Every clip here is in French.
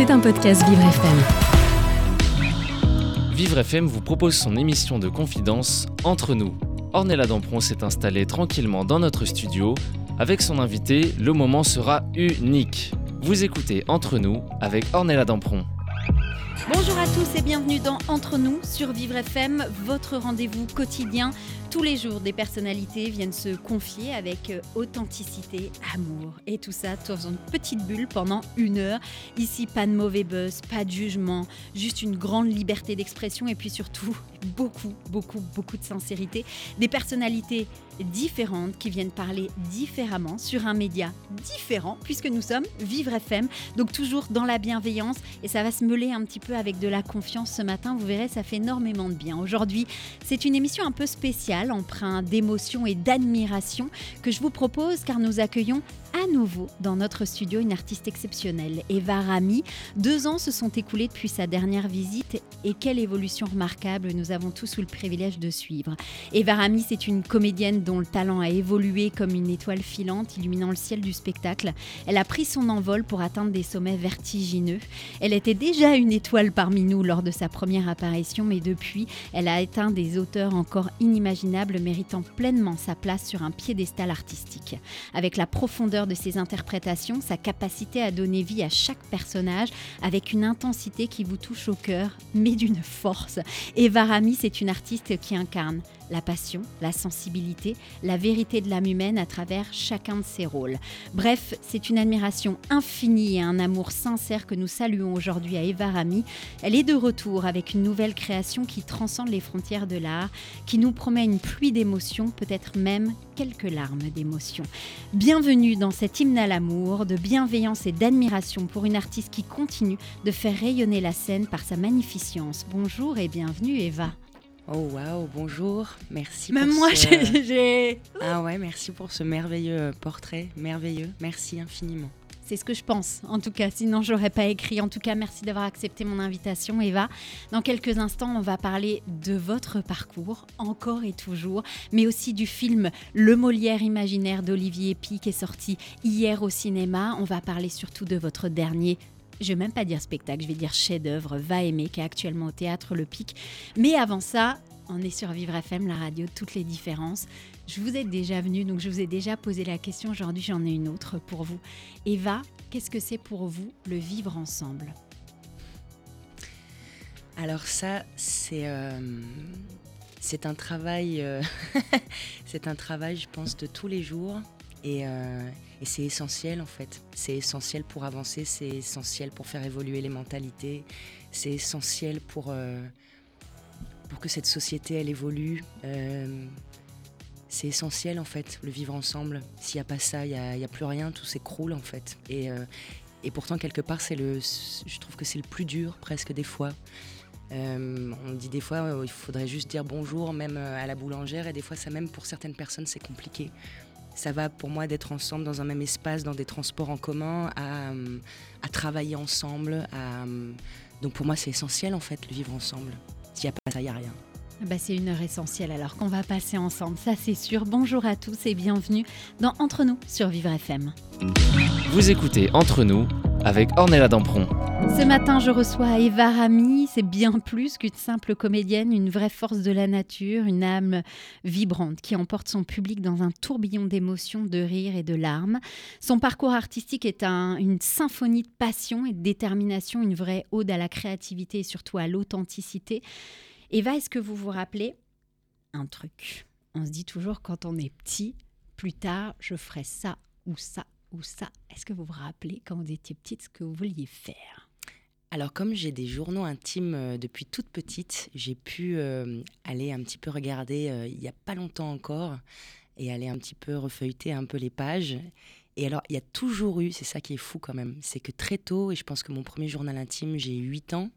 C'est un podcast Vivre FM. Vivre FM vous propose son émission de confidence Entre nous. Ornella Dampron s'est installée tranquillement dans notre studio. Avec son invité, le moment sera unique. Vous écoutez Entre nous avec Ornella Dampron. Bonjour à tous et bienvenue dans Entre nous sur Vivre FM, votre rendez-vous quotidien tous les jours, des personnalités viennent se confier avec euh, authenticité, amour et tout ça dans une petite bulle pendant une heure. Ici, pas de mauvais buzz, pas de jugement, juste une grande liberté d'expression et puis surtout beaucoup, beaucoup, beaucoup de sincérité. Des personnalités différentes qui viennent parler différemment sur un média différent puisque nous sommes Vivre FM. Donc toujours dans la bienveillance et ça va se mêler un petit peu avec de la confiance ce matin. Vous verrez, ça fait énormément de bien. Aujourd'hui, c'est une émission un peu spéciale empreint d'émotion et d'admiration que je vous propose car nous accueillons à nouveau dans notre studio une artiste exceptionnelle, Eva Rami. Deux ans se sont écoulés depuis sa dernière visite et quelle évolution remarquable nous avons tous eu le privilège de suivre. Eva Rami, c'est une comédienne dont le talent a évolué comme une étoile filante illuminant le ciel du spectacle. Elle a pris son envol pour atteindre des sommets vertigineux. Elle était déjà une étoile parmi nous lors de sa première apparition, mais depuis, elle a atteint des hauteurs encore inimaginables, méritant pleinement sa place sur un piédestal artistique. Avec la profondeur de ses interprétations, sa capacité à donner vie à chaque personnage avec une intensité qui vous touche au cœur, mais d'une force. Eva Rami, c'est une artiste qui incarne la passion, la sensibilité, la vérité de l'âme humaine à travers chacun de ses rôles. Bref, c'est une admiration infinie et un amour sincère que nous saluons aujourd'hui à Eva Rami. Elle est de retour avec une nouvelle création qui transcende les frontières de l'art, qui nous promet une pluie d'émotions, peut-être même quelques larmes d'émotions. Bienvenue dans cet hymne à l'amour, de bienveillance et d'admiration pour une artiste qui continue de faire rayonner la scène par sa magnificence. Bonjour et bienvenue Eva. Oh waouh, bonjour, merci. Même moi, j'ai. Ah ouais, merci pour ce merveilleux portrait, merveilleux. Merci infiniment. C'est ce que je pense, en tout cas, sinon j'aurais pas écrit. En tout cas, merci d'avoir accepté mon invitation, Eva. Dans quelques instants, on va parler de votre parcours, encore et toujours, mais aussi du film Le Molière imaginaire d'Olivier Pi qui est sorti hier au cinéma. On va parler surtout de votre dernier je vais même pas dire spectacle, je vais dire chef-d'œuvre, va aimer, qui est actuellement au théâtre Le Pic. Mais avant ça, on est sur Vivre FM, la radio toutes les différences. Je vous ai déjà venu, donc je vous ai déjà posé la question. Aujourd'hui, j'en ai une autre pour vous. Eva, qu'est-ce que c'est pour vous le vivre ensemble? Alors ça, c'est euh, un travail, euh, c'est un travail, je pense, de tous les jours. Et, euh, et c'est essentiel en fait. C'est essentiel pour avancer, c'est essentiel pour faire évoluer les mentalités, c'est essentiel pour, euh, pour que cette société elle évolue. Euh, c'est essentiel en fait, le vivre ensemble. S'il n'y a pas ça, il n'y a, plus rien, tout s'écroule en fait. Et, et pourtant, quelque part, c'est le, je trouve que c'est le plus dur presque des fois. on dit des fois, il faudrait juste dire bonjour même à la boulangère, et des fois, ça même pour certaines personnes, c'est compliqué ça va pour moi d'être ensemble dans un même espace, dans des transports en commun, à, à travailler ensemble. À, donc pour moi, c'est essentiel en fait, le vivre ensemble. S'il n'y a pas ça, il n'y a rien. Bah c'est une heure essentielle alors qu'on va passer ensemble, ça c'est sûr. Bonjour à tous et bienvenue dans Entre nous sur Vivre FM. Vous écoutez Entre nous avec Ornella Dampron. Ce matin, je reçois Eva Rami. C'est bien plus qu'une simple comédienne, une vraie force de la nature, une âme vibrante qui emporte son public dans un tourbillon d'émotions, de rires et de larmes. Son parcours artistique est un, une symphonie de passion et de détermination, une vraie ode à la créativité et surtout à l'authenticité. Eva, est-ce que vous vous rappelez un truc? On se dit toujours quand on est petit, plus tard, je ferai ça ou ça ou ça? Est-ce que vous vous rappelez quand vous étiez petite ce que vous vouliez faire? Alors comme j'ai des journaux intimes euh, depuis toute petite, j'ai pu euh, aller un petit peu regarder euh, il n'y a pas longtemps encore et aller un petit peu refeuilleter un peu les pages. Et alors il y a toujours eu, c'est ça qui est fou quand même, c'est que très tôt, et je pense que mon premier journal intime, j'ai 8 ans,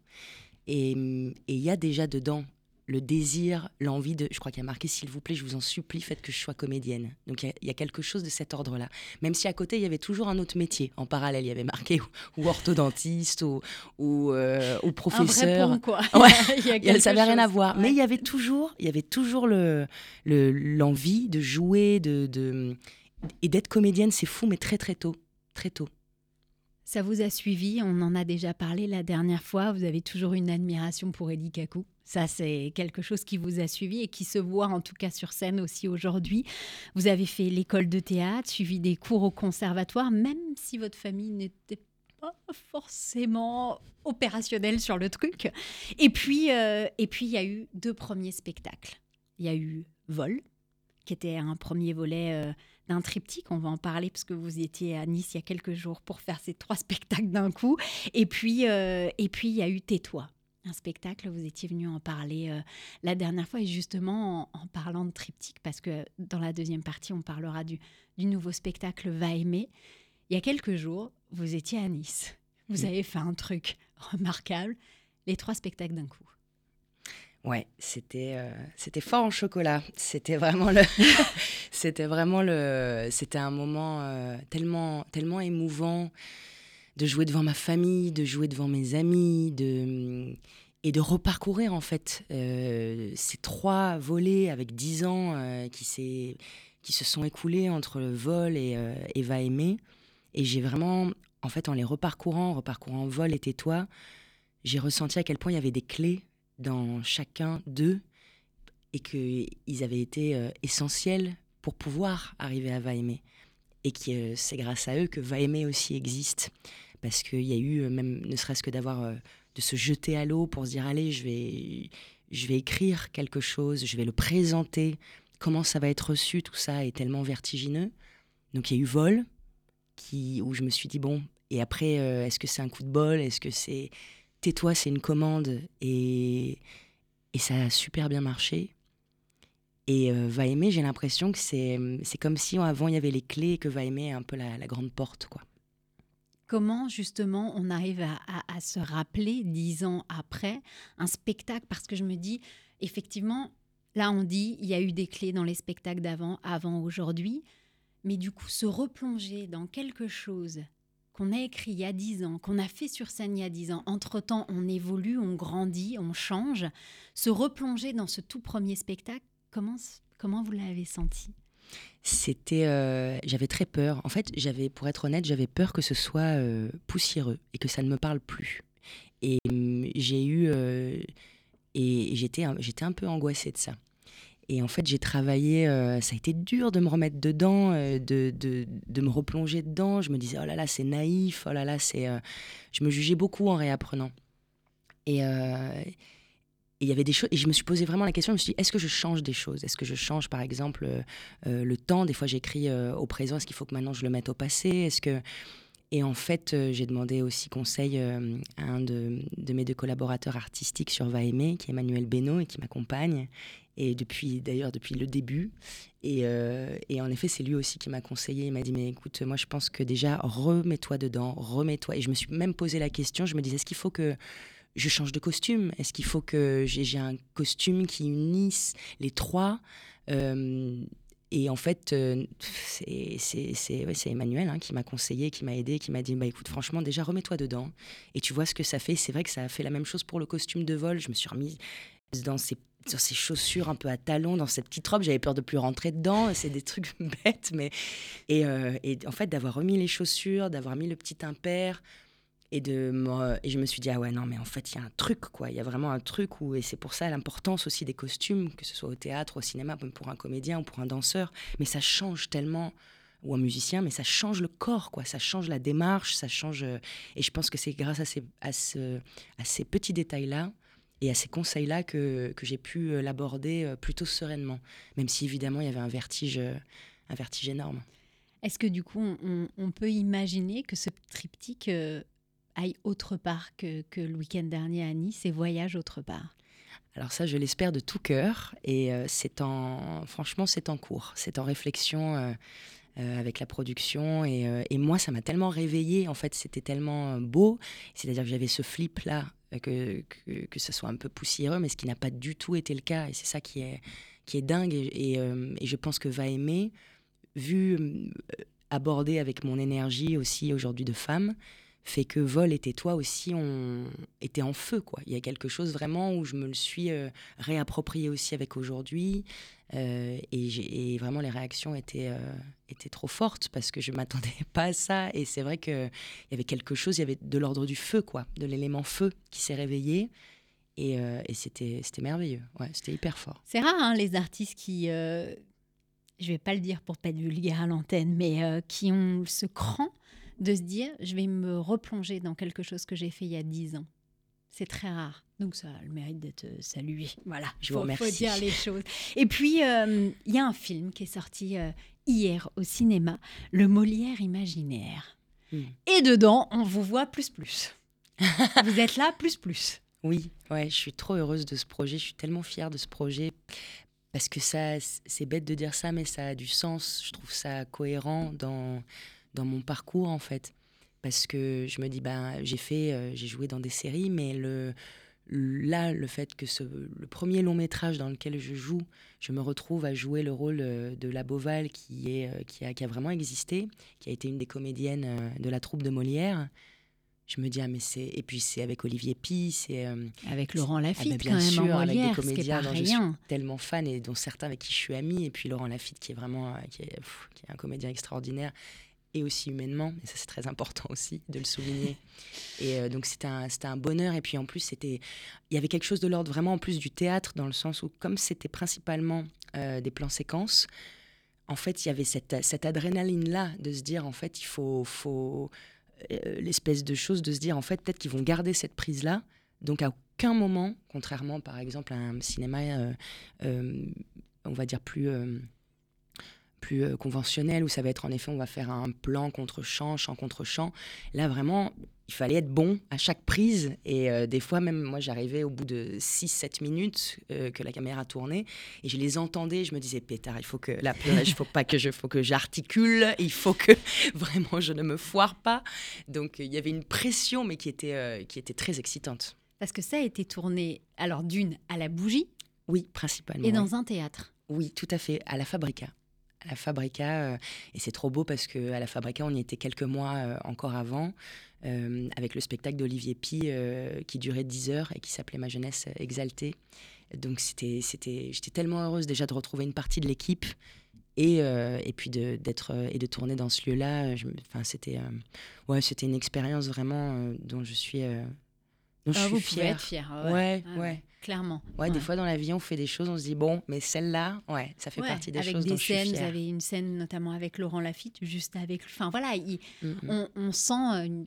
et il y a déjà dedans le désir, l'envie de. Je crois qu'il y a marqué, s'il vous plaît, je vous en supplie, faites que je sois comédienne. Donc il y, a quelque chose de cet ordre-là. Même si à côté, il y avait toujours un autre métier. En parallèle, il y avait marqué ou, orthodentiste ou, ou, euh, ou professeur. Un vrai quoi. Ouais, il y a ça n'avait rien à voir. Mais il y avait toujours, il y avait toujours l'envie le, l'envie de jouer, de, de... et d'être comédienne. C'est fou, mais très très tôt. Très tôt. Ça vous a suivi, on en a déjà parlé la dernière fois, vous avez toujours une admiration pour Eddie Kaku. Ça, c'est quelque chose qui vous a suivi et qui se voit en tout cas sur scène aussi aujourd'hui. Vous avez fait l'école de théâtre, suivi des cours au conservatoire, même si votre famille n'était pas forcément opérationnelle sur le truc. Et puis, euh, il y a eu deux premiers spectacles. Il y a eu Vol, qui était un premier volet euh, d'un triptyque. On va en parler parce que vous étiez à Nice il y a quelques jours pour faire ces trois spectacles d'un coup. Et puis, euh, et puis il y a eu Tais-toi, un spectacle. Vous étiez venu en parler euh, la dernière fois et justement en, parlant de triptyque parce que dans la deuxième partie, on parlera du, du nouveau spectacle Va aimer. Il y a quelques jours, vous étiez à Nice. Vous avez fait un truc remarquable, les trois spectacles d'un coup. Ouais, c'était euh, c'était fort en chocolat. C'était vraiment le c'était vraiment le c'était un moment euh, tellement tellement émouvant de jouer devant ma famille, de jouer devant mes amis, de et de reparcourir en fait euh, ces trois volets avec dix ans qui s'est qui se sont écoulés entre le vol et, et va aimer. Et j'ai vraiment en fait en les reparcourant, reparcourant vol et tais-toi, j'ai ressenti à quel point il y avait des clés dans chacun d'eux et qu'ils avaient été euh, essentiels pour pouvoir arriver à Va aimer. Et que euh, c'est grâce à eux que Va aimer aussi existe. Parce qu'il y a eu, euh, même ne serait-ce que d'avoir, de se jeter à l'eau pour se dire allez, je vais, je vais écrire quelque chose, je vais le présenter, comment ça va être reçu, tout ça est tellement vertigineux. Donc il y a eu Vol, qui, où je me suis dit bon, et après, est-ce que c'est un coup de bol? Est-ce que c'est tais-toi, c'est une commande? Et, et ça a super bien marché. Et euh, Va aimer, j'ai l'impression que c'est, c'est comme si avant il y avait les clés et que Va aimer un peu la, grande porte. quoi. Comment justement on arrive à, à, se rappeler dix ans après un spectacle? Parce que je me dis, effectivement, là on dit il y a eu des clés dans les spectacles d'avant, avant aujourd'hui. Mais du coup, se replonger dans quelque chose qu'on a écrit il y a dix ans, qu'on a fait sur scène il y a dix ans. Entre-temps, on évolue, on grandit, on change. Se replonger dans ce tout premier spectacle, comment, comment vous l'avez senti? C'était euh, j'avais très peur en fait j'avais pour être honnête j'avais peur que ce soit euh, poussiéreux et que ça ne me parle plus et hum, j'ai eu euh, et j'étais j'étais un peu angoissée de ça et en fait, j'ai travaillé, ça a été dur de me remettre dedans, de, de, de, me replonger dedans. Je me disais, oh là là, c'est naïf, oh là là, c'est. Je me jugeais beaucoup en réapprenant. Et il y avait des choses, et je me suis posé vraiment la question, je me suis dit, est-ce que je change des choses? Est-ce que je change, par exemple, le temps? Des fois, j'écris au présent, est-ce qu'il faut que maintenant je le mette au passé? Est-ce que. Et en fait, j'ai demandé aussi conseil à un de, mes deux collaborateurs artistiques sur Va Aimer, qui est Emmanuel Beno et qui m'accompagne et depuis d'ailleurs depuis le début. Et, euh, et en effet, c'est lui aussi qui m'a conseillé. Il m'a dit mais écoute, moi je pense que déjà remets-toi dedans, remets-toi. Et je me suis même posé la question. Je me disais est-ce qu'il faut que je change de costume Est-ce qu'il faut que j'ai un costume qui unisse les trois euh, et en fait, euh, c'est Emmanuel hein, qui m'a conseillé, qui m'a aidé, qui m'a dit bah, écoute, franchement, déjà remets-toi dedans et tu vois ce que ça fait. C'est vrai que ça a fait la même chose pour le costume de vol. Je me suis remise dans ces sur ces chaussures un peu à talons, dans cette petite robe. J'avais peur de plus rentrer dedans. C'est des trucs bêtes, mais et, euh, et en fait d'avoir remis les chaussures, d'avoir mis le petit impair et de et je me suis dit ah ouais non mais en fait il y a un truc quoi. Il y a vraiment un truc où et c'est pour ça l'importance aussi des costumes, que ce soit au théâtre, au cinéma, pour un comédien ou pour un danseur. Mais ça change tellement ou un musicien, mais ça change le corps, quoi. Ça change la démarche, ça change. Euh, et je pense que c'est grâce à ces, à, ce, à ces petits détails-là et à ces conseils-là que, que j'ai pu euh, l'aborder euh, plutôt sereinement, même si évidemment il y avait un vertige, un vertige énorme. Est-ce que du coup on, peut imaginer que ce triptyque aille autre part que, que le week-end dernier à Nice et voyage autre part alors ça, je l'espère de tout cœur et c'est en, franchement, c'est en cours, c'est en réflexion avec la production et, et moi, ça m'a tellement réveillée. En fait, c'était tellement beau. C'est-à-dire que j'avais ce flip là que, que, que, ça soit un peu poussiéreux, mais ce qui n'a pas du tout été le cas. Et c'est ça qui est, qui est dingue. Et, et, euh, je pense que Va aimer, vu, euh, aborder avec mon énergie aussi aujourd'hui de femme, fait que Vol et Tais-toi aussi ont été en feu. Quoi. Il y a quelque chose vraiment où je me le suis euh, réapproprié aussi avec aujourd'hui. Euh, et, vraiment, les réactions étaient, euh, étaient trop fortes parce que je ne m'attendais pas à ça. Et c'est vrai qu'il y avait quelque chose, il y avait de l'ordre du feu, quoi, de l'élément feu qui s'est réveillé. Et, et c'était merveilleux. Ouais, c'était hyper fort. C'est rare, hein, les artistes qui je vais pas le dire pour pas être vulgaire à l'antenne, mais qui ont ce cran de se dire je vais me replonger dans quelque chose que j'ai fait il y a dix ans. C'est très rare. Donc ça a le mérite d'être salué. Voilà, je vous remercie. faut dire les choses. Et puis, euh, il y a un film qui est sorti euh, hier au cinéma, Le Molière imaginaire. Hmm. Et dedans, on vous voit plus plus. vous êtes là plus plus. Oui, ouais, je suis trop heureuse de ce projet. Je suis tellement fière de ce projet parce que ça, c'est bête de dire ça, mais ça a du sens. Je trouve ça cohérent dans dans mon parcours en fait. Parce que je me dis, ben, j'ai fait, euh, j'ai joué dans des séries, mais le, là, le fait que ce, le premier long métrage dans lequel je joue, je me retrouve à jouer le rôle euh, de la Boval qui, est, euh, qui, a, qui a vraiment existé, qui a été une des comédiennes de la troupe de Molière. Je me dis, ah, mais c'est. Et puis, c'est avec Olivier Pi, c'est. avec Laurent Lafitte, ah, ben, bien quand sûr, même, avec des comédiens dont je suis tellement fan et dont certains avec qui je suis amie. Et puis, Laurent Lafitte, qui est vraiment. qui, est, qui est un comédien extraordinaire et aussi humainement. Et ça, c'est très important aussi de le souligner. et euh, donc, c'était un, un bonheur. Et puis, en plus, c'était, il y avait quelque chose de l'ordre vraiment en plus du théâtre, dans le sens où, comme c'était principalement euh, des plans séquences, en fait, il y avait cette, cette adrénaline-là de se dire, en fait, il faut, faut euh, l'espèce de chose de se dire, en fait, peut-être qu'ils vont garder cette prise-là. Donc, à aucun moment, contrairement, par exemple, à un cinéma, on va dire, plus plus euh, conventionnel où ça va être en effet on va faire un plan contre champ, champ contre champ. Là vraiment, il fallait être bon à chaque prise et euh, des fois même moi j'arrivais au bout de 6-7 minutes euh, que la caméra tournait et je les entendais, je me disais pétard, il faut que là il faut pas que je faut que j'articule, il faut que vraiment je ne me foire pas. Donc il y avait une pression mais qui était qui était très excitante. Parce que ça a été tourné alors d'une à la bougie Oui, principalement. Et dans un théâtre Oui, tout à fait, à la Fabrica à la Fabrica. Euh, et c'est trop beau parce qu'à la Fabrica, on y était quelques mois euh, encore avant, euh, avec le spectacle d'Olivier Pi qui durait 10 heures et qui s'appelait Ma jeunesse exaltée. Donc c'était, c'était, j'étais tellement heureuse déjà de retrouver une partie de l'équipe et, et puis de, d'être et de tourner dans ce lieu-là. C'était, ouais, c'était une expérience vraiment dont je suis donc, ah, je suis fière. être fière. Ouais, ouais. Clairement. Ouais, des fois dans la vie, on fait des choses, on se dit, bon, mais celle-là, ouais, ça fait partie des avec choses des dont scènes, je suis Vous avez une scène notamment avec Laurent Lafitte, juste avec. Enfin voilà, on, on, sent une,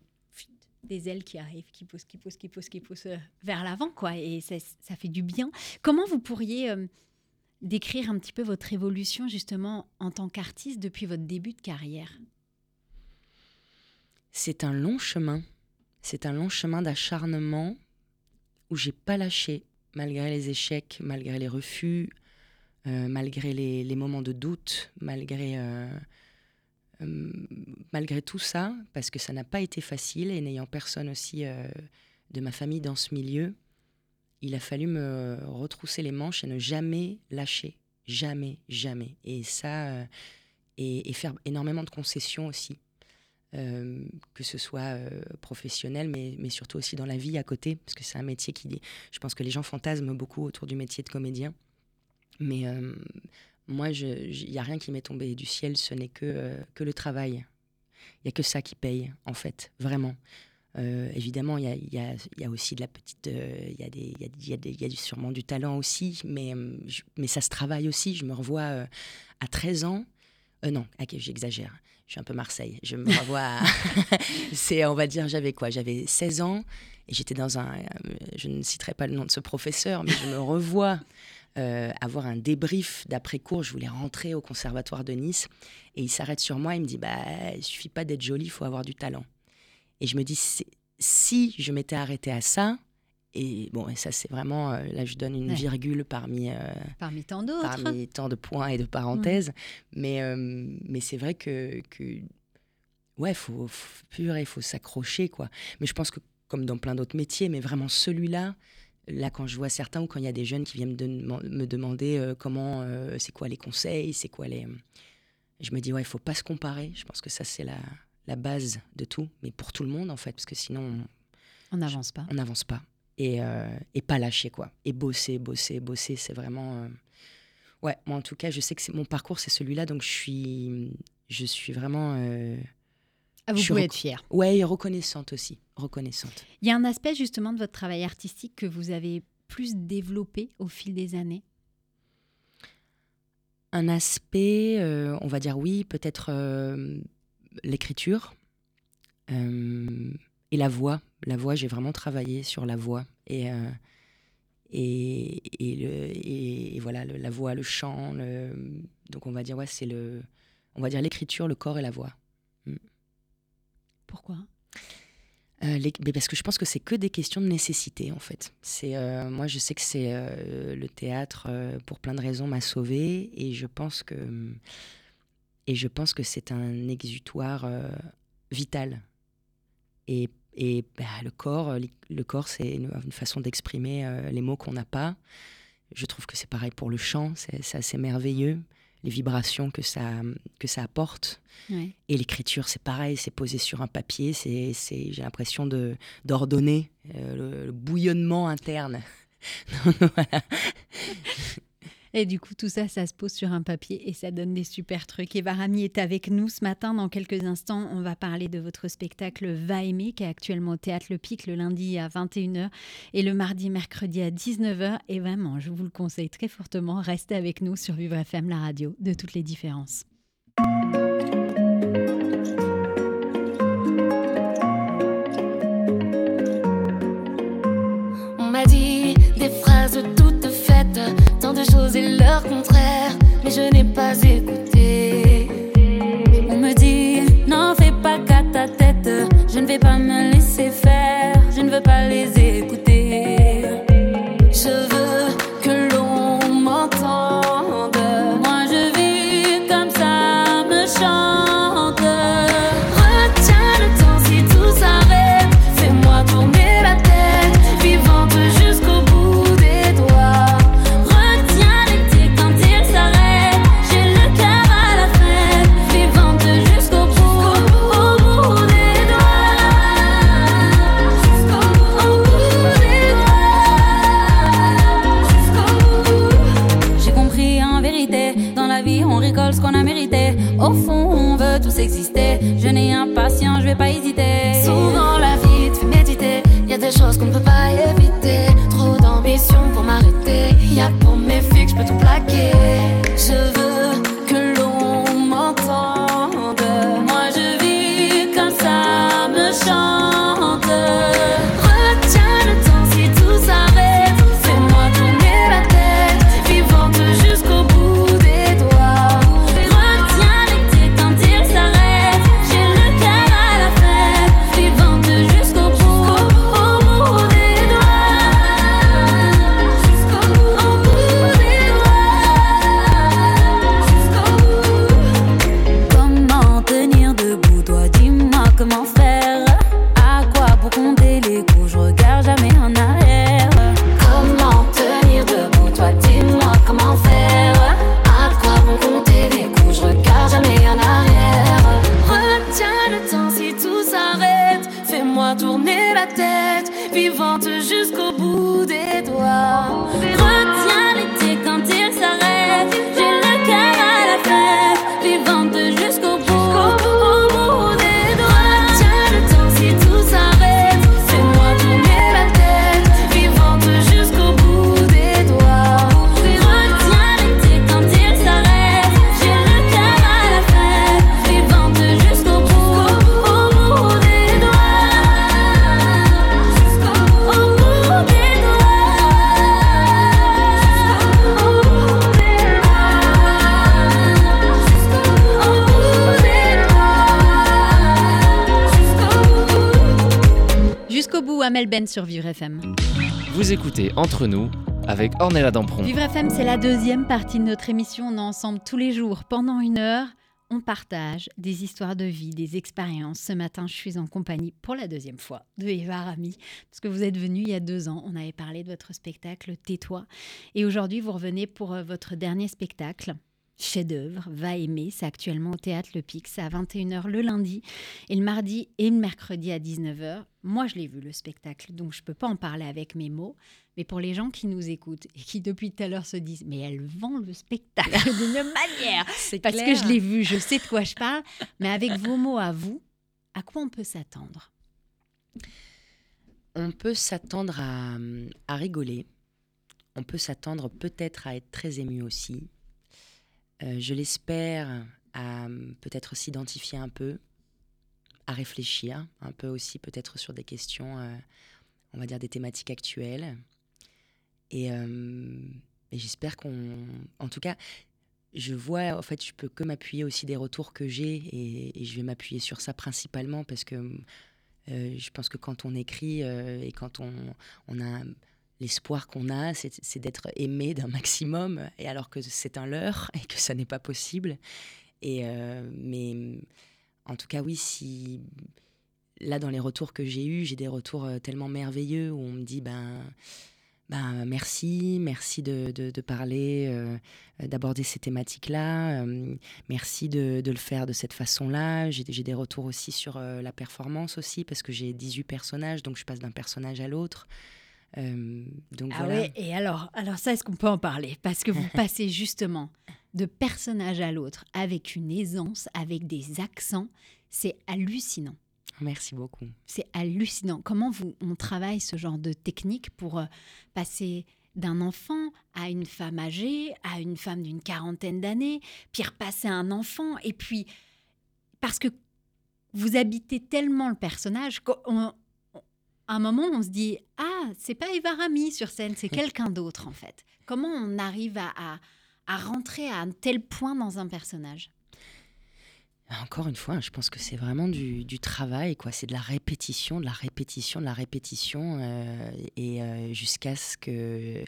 des ailes qui arrivent, qui poussent, qui poussent, qui poussent, qui poussent euh, vers l'avant, quoi. Et ça, ça, fait du bien. Comment vous pourriez euh, décrire un petit peu votre évolution, justement, en tant qu'artiste depuis votre début de carrière? C'est un long chemin c'est un long chemin d'acharnement où j'ai pas lâché, malgré les échecs, malgré les refus, euh, malgré les, moments de doute, malgré, euh, euh, malgré tout ça, parce que ça n'a pas été facile et n'ayant personne aussi de ma famille dans ce milieu, il a fallu me retrousser les manches et ne jamais lâcher, jamais, jamais. Et ça, et faire énormément de concessions aussi. Euh, que ce soit euh, professionnel, mais, surtout aussi dans la vie à côté, parce que c'est un métier qui, je pense que les gens fantasment beaucoup autour du métier de comédien. Mais euh, moi, il n'y a rien qui m'est tombé du ciel, ce n'est que, le travail. Il n'y a que ça qui paye, en fait, vraiment. évidemment, il y a, aussi de la petite. Il y, a sûrement du talent aussi, mais, mais ça se travaille aussi. Je me revois à 13 ans. non, ok, j'exagère je suis un peu Marseille. Je me revois. c'est, on va dire, j'avais quoi? J'avais 16 ans et j'étais dans un. Euh, je ne citerai pas le nom de ce professeur, mais je me revois euh, avoir un débrief d'après-cours. Je voulais rentrer au conservatoire de Nice et il s'arrête sur moi. Il me dit Bah, il suffit pas d'être joli, il faut avoir du talent. Et je me dis Si je m'étais arrêté à ça, et bon, et ça, c'est vraiment. Euh, là, je donne une virgule parmi. Euh, parmi tant d'autres. Parmi tant de points et de parenthèses. Mais, euh, mais c'est vrai que. que ouais, faut, faut il faut s'accrocher, quoi. Mais je pense que, comme dans plein d'autres métiers, mais vraiment celui-là, là, quand je vois certains ou quand il y a des jeunes qui viennent me demander comment. c'est quoi les conseils, c'est quoi les. Je me dis, ouais, il faut pas se comparer. Je pense que ça, c'est la, la base de tout, mais pour tout le monde en fait, parce que sinon On n'avance pas. on n'avance pas. Et, euh, et pas lâcher quoi. Et bosser, bosser, bosser, c'est vraiment. euh, Ouais, moi en tout cas, je sais que c'est mon parcours, c'est celui-là, donc je suis, je suis vraiment. euh, Ah, vous Je pouvez être fier. Ouais, et reconnaissante aussi, reconnaissante. Il y a un aspect justement de votre travail artistique que vous avez plus développé au fil des années? Un aspect, euh, on va dire oui, peut-être euh, l'écriture et la voix. La voix, j'ai vraiment travaillé sur la voix et euh, et, et, le, et, et voilà le- la voix, le chant. le- donc on va dire ouais, c'est le, on va dire l'écriture, le corps et la voix. Pourquoi? Euh, les- mais parce que je pense que c'est que des questions de nécessité en fait. C'est euh, moi je sais que c'est le théâtre pour plein de raisons m'a sauvé et je pense que et je pense que c'est un exutoire vital. Et, et bah, le corps, euh, le corps c'est une, une façon d'exprimer euh, les mots qu'on n'a pas. Je trouve que c'est pareil pour le chant, c'est assez merveilleux, les vibrations que ça que ça apporte. Ouais. Et l'écriture, c'est pareil, c'est posé sur un papier, c'est, j'ai l'impression d'ordonner euh, le, le bouillonnement interne. Voilà. Et du coup, tout ça, ça se pose sur un papier et ça donne des super trucs. Eva Rami est avec nous ce matin. Dans quelques instants, on va parler de votre spectacle Va aimer, qui est actuellement au Théâtre Le Pic le lundi à 21h et le mardi, mercredi à 19h. Et vraiment, je vous le conseille très fortement, restez avec nous sur Vivre FM, la radio de toutes les différences. Choses et leur contraire, mais je n'ai pas écouté. On me dit, n'en fais pas qu'à ta tête, je ne vais pas me Amel Ben sur Vivre FM. Vous écoutez Entre nous avec Ornella Dampron. Vivre FM, c'est la deuxième partie de notre émission. On est ensemble tous les jours pendant une heure. On partage des histoires de vie, des expériences. Ce matin, je suis en compagnie pour la deuxième fois de Eva Rami, parce que vous êtes venue il y a deux ans. On avait parlé de votre spectacle Tais-toi. Et aujourd'hui, vous revenez pour euh, votre dernier spectacle. Chef-d'œuvre, va aimer. C'est actuellement au théâtre Le Pic. C'est à 21h le lundi et le mardi et le mercredi à 19h. Moi, je l'ai vu le spectacle, donc je ne peux pas en parler avec mes mots. Mais pour les gens qui nous écoutent et qui depuis tout à l'heure se disent Mais elle vend le spectacle d'une manière Parce que je l'ai vu, je sais de quoi je parle. Mais avec vos mots à vous, à quoi on peut s'attendre? On peut s'attendre à, à rigoler. On peut s'attendre peut-être à être très ému aussi. Euh, je l'espère, à peut-être s'identifier un peu, à réfléchir un peu aussi peut-être sur des questions, euh, on va dire des thématiques actuelles. Et, euh, j'espère qu'on... En tout cas, je vois, en fait, je peux que m'appuyer aussi des retours que j'ai et, je vais m'appuyer sur ça principalement parce que euh, je pense que quand on écrit euh, et quand on, on a l'espoir qu'on a, c'est d'être aimé d'un maximum, et alors que c'est un leurre et que ça n'est pas possible. Et euh, mais en tout cas, oui, si là dans les retours que j'ai eus, j'ai des retours euh, tellement merveilleux où on me dit ben ben, merci, merci de, de, parler, euh, d'aborder ces thématiques-là, merci de, de, le faire de cette façon-là. J'ai des retours aussi sur la performance aussi, parce que j'ai 18 personnages, donc je passe d'un personnage à l'autre. Euh, donc ah voilà. oui, et alors, alors ça, est-ce qu'on peut en parler? Parce que vous passez justement de personnage à l'autre avec une aisance, avec des accents, c'est hallucinant. Merci beaucoup. C'est hallucinant. Comment vous, on travaille ce genre de technique pour euh, passer d'un enfant à une femme âgée, à une femme d'une quarantaine d'années, puis repasser à un enfant, et puis parce que vous habitez tellement le personnage un moment on se dit ah c'est pas Eva Rami sur scène, c'est quelqu'un d'autre en fait. Comment on arrive à, à, à rentrer à un tel point dans un personnage? Encore une fois, je pense que c'est vraiment du, du, travail, quoi. C'est de la répétition, de la répétition, de la répétition, euh, et euh, jusqu'à ce que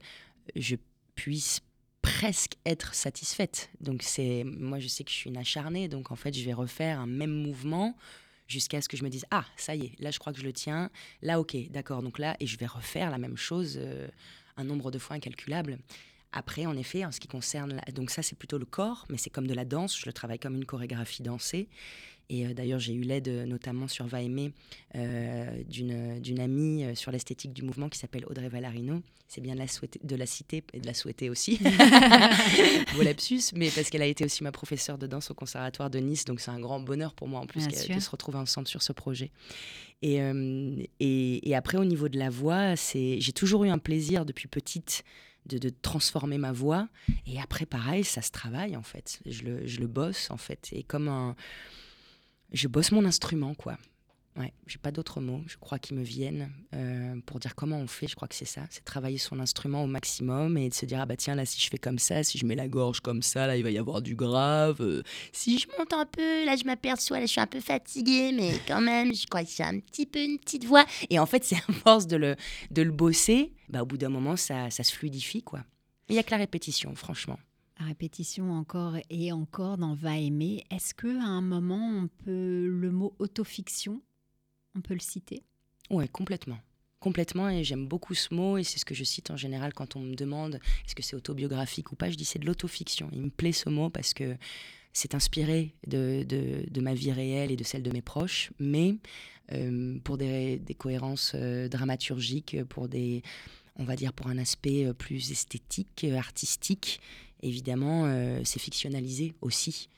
je puisse presque être satisfaite. Donc c'est, moi, je sais que je suis une acharnée, donc en fait, je vais refaire un même mouvement jusqu'à ce que je me dise ah ça y est, là je crois que je le tiens, là ok, d'accord, donc là et je vais refaire la même chose euh, un nombre de fois incalculable. Après, en effet, en ce qui concerne, donc ça c'est plutôt le corps, mais c'est comme de la danse, je le travaille comme une chorégraphie dansée. Et euh, d'ailleurs, j'ai eu l'aide euh, notamment sur Va aimer euh, d'une amie sur l'esthétique du mouvement qui s'appelle Audrey Valarino. C'est bien de la, souhaiter, de la citer et de la souhaiter aussi. Beau lapsus, mais parce qu'elle a été aussi ma professeure de danse au Conservatoire de Nice, donc c'est un grand bonheur pour moi en plus de se retrouver ensemble sur ce projet. Et, et, et, après, au niveau de la voix, j'ai toujours eu un plaisir depuis petite de, de, transformer ma voix. Et après, pareil, ça se travaille en fait. Je le, je le bosse en fait. Et comme un. Je bosse mon instrument, quoi. Ouais, j'ai pas d'autres mots, je crois, qui me viennent euh, pour dire comment on fait. Je crois que c'est ça, c'est travailler son instrument au maximum et de se dire ah bah tiens là si je fais comme ça, si je mets la gorge comme ça, là il va y avoir du grave. Euh, si je monte un peu, là je m'aperçois, là je suis un peu fatiguée, mais quand même je crois que j'ai un petit peu une petite voix. Et en fait c'est à force de le de le bosser, bah au bout d'un moment ça, ça se fluidifie quoi. Il y a que la répétition, franchement. La répétition encore et encore dans Va aimer. Est-ce que à un moment on peut le mot autofiction on peut le citer? Oui, complètement. Complètement, et j'aime beaucoup ce mot, et c'est ce que je cite en général quand on me demande est-ce que c'est autobiographique ou pas? Je dis c'est de l'autofiction. Il me plaît ce mot parce que c'est inspiré de, de, ma vie réelle et de celle de mes proches, mais euh, pour des, des cohérences euh, dramaturgiques, pour des, on va dire pour un aspect euh, plus esthétique, euh, artistique, évidemment, euh, c'est fictionnalisé aussi.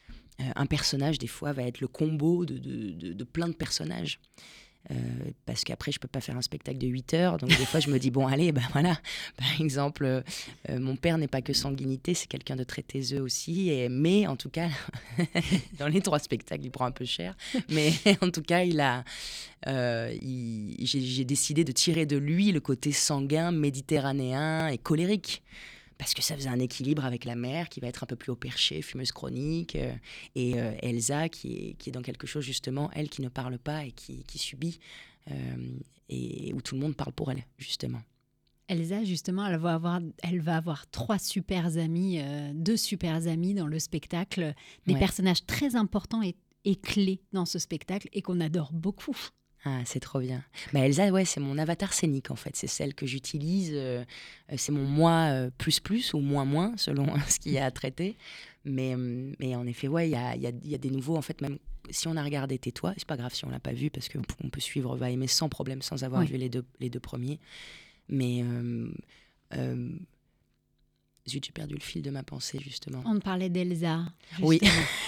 un personnage, des fois, va être le combo de, de, de plein de personnages. Euh, parce qu'après, je peux pas faire un spectacle de 8 heures. Donc, des fois, je me dis, bon, allez, ben voilà. Par exemple, euh, mon père n'est pas que sanguinité, c'est quelqu'un de très taiseux aussi. Et, mais, en tout cas, dans les trois spectacles, il prend un peu cher. Mais en tout cas, il a. Euh, J'ai décidé de tirer de lui le côté sanguin, méditerranéen et colérique parce que ça faisait un équilibre avec la mère qui va être un peu plus au perché, fumeuse chronique, euh, et euh, Elsa qui est, qui est dans quelque chose justement, elle qui ne parle pas et qui, qui subit, euh, et où tout le monde parle pour elle, justement. Elsa, justement, elle va avoir, elle va avoir trois super amis, euh, deux super amis dans le spectacle, des ouais. personnages très importants et, et, clés dans ce spectacle et qu'on adore beaucoup. Ah, c'est trop bien. Bah, Elsa, ouais, c'est mon avatar scénique en fait. C'est celle que j'utilise. euh, c'est mon moi euh, plus plus ou moins moins selon ce qu'il y a à traiter. Mais, hum, mais en effet, ouais, il y a, il y a- y a des nouveaux. En fait, même si on a regardé Tais-toi, c'est pas grave si on l'a pas vu parce qu'on on peut suivre Va aimer sans problème, sans avoir Oui. vu les deux, les deux premiers. Mais. euh, euh, zut, j'ai perdu le fil de ma pensée justement. On parlait d'Elsa. Oui.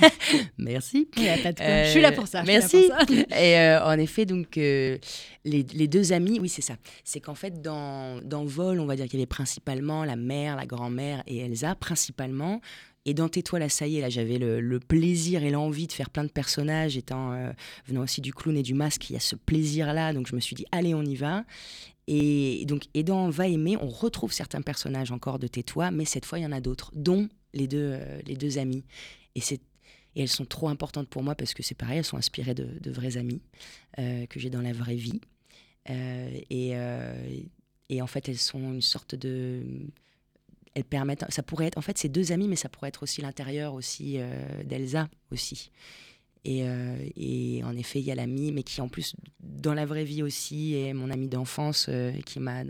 Merci. Quoi. Euh, je suis là pour ça. je là merci. pour ça. Et euh, en effet, donc, euh, les, les deux amis, oui, c'est ça. C'est qu'en fait, dans, dans Vol, on va dire qu'il y avait principalement la mère, la grand-mère et Elsa, principalement. Et dans Tais-toi, là, ça y est, là, j'avais le, le plaisir et l'envie de faire plein de personnages, étant euh, venant aussi du clown et du masque, il y a ce plaisir-là. Donc, je me suis dit, allez, on y va. Et donc, et dans Va aimer, on retrouve certains personnages encore de Tais-toi, mais cette fois, il y en a d'autres, dont les deux, euh, les deux amis. Et c'est et elles sont trop importantes pour moi parce que c'est pareil, elles sont inspirées de, de vrais amis euh, que j'ai dans la vraie vie. Euh, et, euh, et en fait, elles sont une sorte de. Elles permettent. Ça pourrait être. En fait, c'est deux amis, mais ça pourrait être aussi l'intérieur aussi d'Elsa aussi. Et, euh, et en effet, il y a l'ami, mais qui en plus, dans la vraie vie aussi, est mon ami d'enfance, euh, qui m'a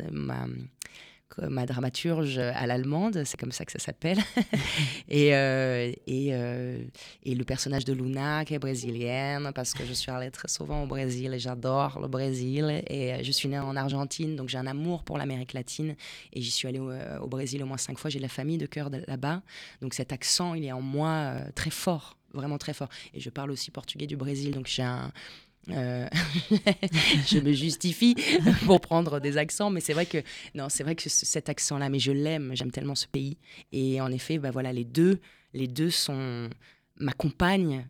ma, ma dramaturge à l'allemande, c'est comme ça que ça s'appelle. et, euh, et, euh, et le personnage de Luna, qui est brésilienne, parce que je suis allée très souvent au Brésil et j'adore le Brésil. Et euh, je suis née en Argentine, donc j'ai un amour pour l'Amérique latine. Et j'y suis allée au, au Brésil au moins cinq fois. J'ai de la famille de cœur là-bas. Donc cet accent, il est en moi euh, très fort, vraiment très fort. Et je parle aussi portugais du Brésil, donc j'ai un. Euh, je me justifie pour prendre des accents, mais c'est vrai que non, c'est vrai que cet accent-là, mais je l'aime, j'aime tellement ce pays. Et en effet, bah voilà, les deux, les deux sont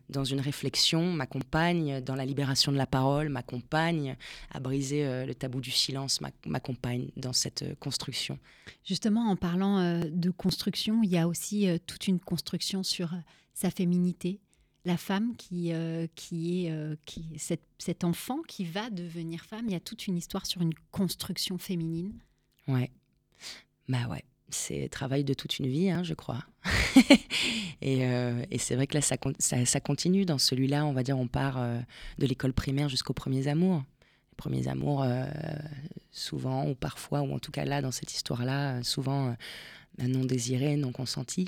dans une réflexion, m'accompagnent dans la libération de la parole, m'accompagnent à briser euh, le tabou du silence, m'ac- m'accompagnent dans cette euh, construction. Justement, en parlant de construction, il y a aussi toute une construction sur sa féminité. La femme qui, euh, qui est euh, qui, cet, cet enfant qui va devenir femme, il y a toute une histoire sur une construction féminine. Ouais. Bah ouais. C'est travail de toute une vie, hein, je crois. et euh, et c'est vrai que là, ça, ça, ça continue. Dans celui-là, on va dire, on part de l'école primaire jusqu'aux premiers amours. Les premiers amours, souvent, ou parfois, ou en tout cas là, dans cette histoire-là, souvent non désiré, non consenti.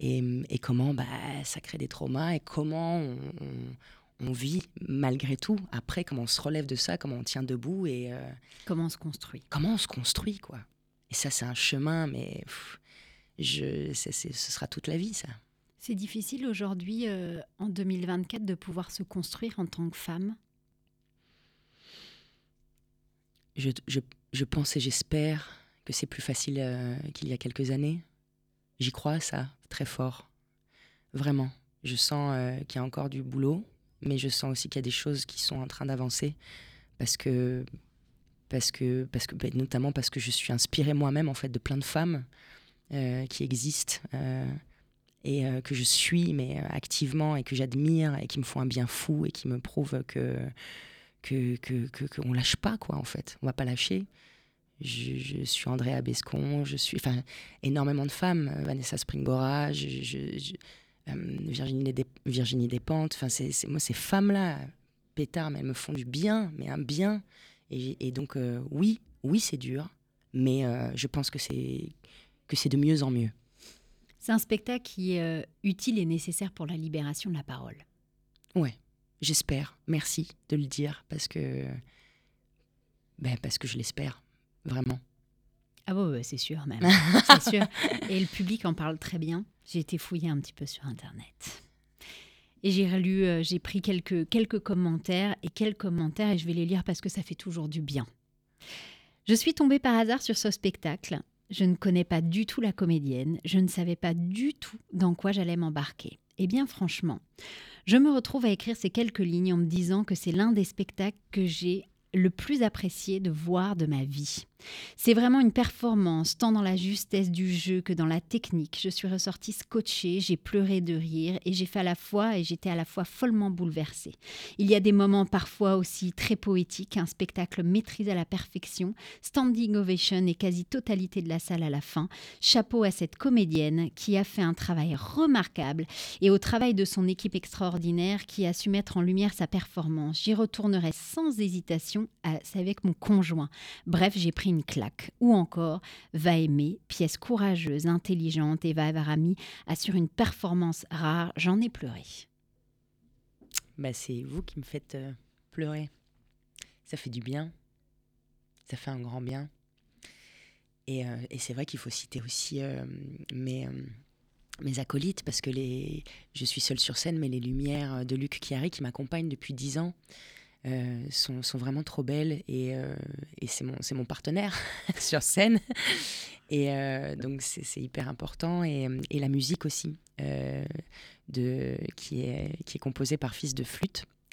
Et, et comment bah, ça crée des traumas et comment on, on- on vit malgré tout. Après, comment on se relève de ça, comment on tient debout et... euh, Comment on se construit comment on se construit, quoi. Et ça, c'est un chemin, mais pff, je, ce sera toute la vie, ça. C'est difficile aujourd'hui, euh, en 2024, de pouvoir se construire en tant que femme? Je, je, je pense et j'espère que c'est plus facile euh, qu'il y a quelques années. J'y crois, ça, très fort. Vraiment. Je sens euh, qu'il y a encore du boulot, mais je sens aussi qu'il y a des choses qui sont en train d'avancer. Parce que, parce que, parce que ben, notamment parce que je suis inspirée moi-même, en fait, de plein de femmes euh, qui existent. euh, et que je suis mais activement et que j'admire et qui me font un bien fou et qui me prouvent que que que que- qu'on lâche pas quoi en fait on va pas lâcher je, je suis Andrea Bescon je suis enfin énormément de femmes Vanessa Springbora je, je- je- euh, Virginie Des- Virginie Despentes enfin c'est moi ces femmes là pétard mais elles me font du bien mais un bien et, et donc euh, oui oui c'est dur mais euh, je pense que c'est que c'est de mieux en mieux C'est un spectacle qui est utile et nécessaire pour la libération de la parole. Ouais, j'espère. Merci de le dire parce que. Ben, parce que je l'espère, vraiment. Ah ouais, c'est sûr même. c'est sûr. Et le public en parle très bien. J'ai été fouiller un petit peu sur Internet. Et j'ai relu, euh, j'ai pris quelques, quelques commentaires et quelques commentaires et je vais les lire parce que ça fait toujours du bien. Je suis tombée par hasard sur ce spectacle. Je ne connais pas du tout la comédienne. Je ne savais pas du tout dans quoi j'allais m'embarquer. Eh bien, franchement, je me retrouve à écrire ces quelques lignes en me disant que c'est l'un des spectacles que j'ai le plus apprécié de voir de ma vie. C'est vraiment une performance, tant dans la justesse du jeu que dans la technique. Je suis ressortie scotchée, j'ai pleuré de rire et j'ai fait à la fois et j'étais à la fois follement bouleversée. Il y a des moments parfois aussi très poétiques, un spectacle maîtrisé à la perfection, standing ovation et quasi-totalité de la salle à la fin. Chapeau à cette comédienne qui a fait un travail remarquable et au travail de son équipe extraordinaire qui a su mettre en lumière sa performance. J'y retournerai sans hésitation, avec mon conjoint. Bref, j'ai pris une claque. Ou encore, Va aimer, pièce courageuse, intelligente, Eva Varami assure une performance rare, j'en ai pleuré. Bah, c'est vous qui me faites euh, pleurer. Ça fait du bien. Ça fait un grand bien. Et, euh, c'est vrai qu'il faut citer aussi euh, mes, mes acolytes, parce que je suis seule sur scène, mais les lumières de Luc Chiari, qui m'accompagnent depuis dix ans, sont, sont, vraiment trop belles. Et, et c'est mon, mon partenaire sur scène. Et donc, c'est hyper important. Et, et, la musique aussi de, qui, est, qui est composée par Fils de Flûte.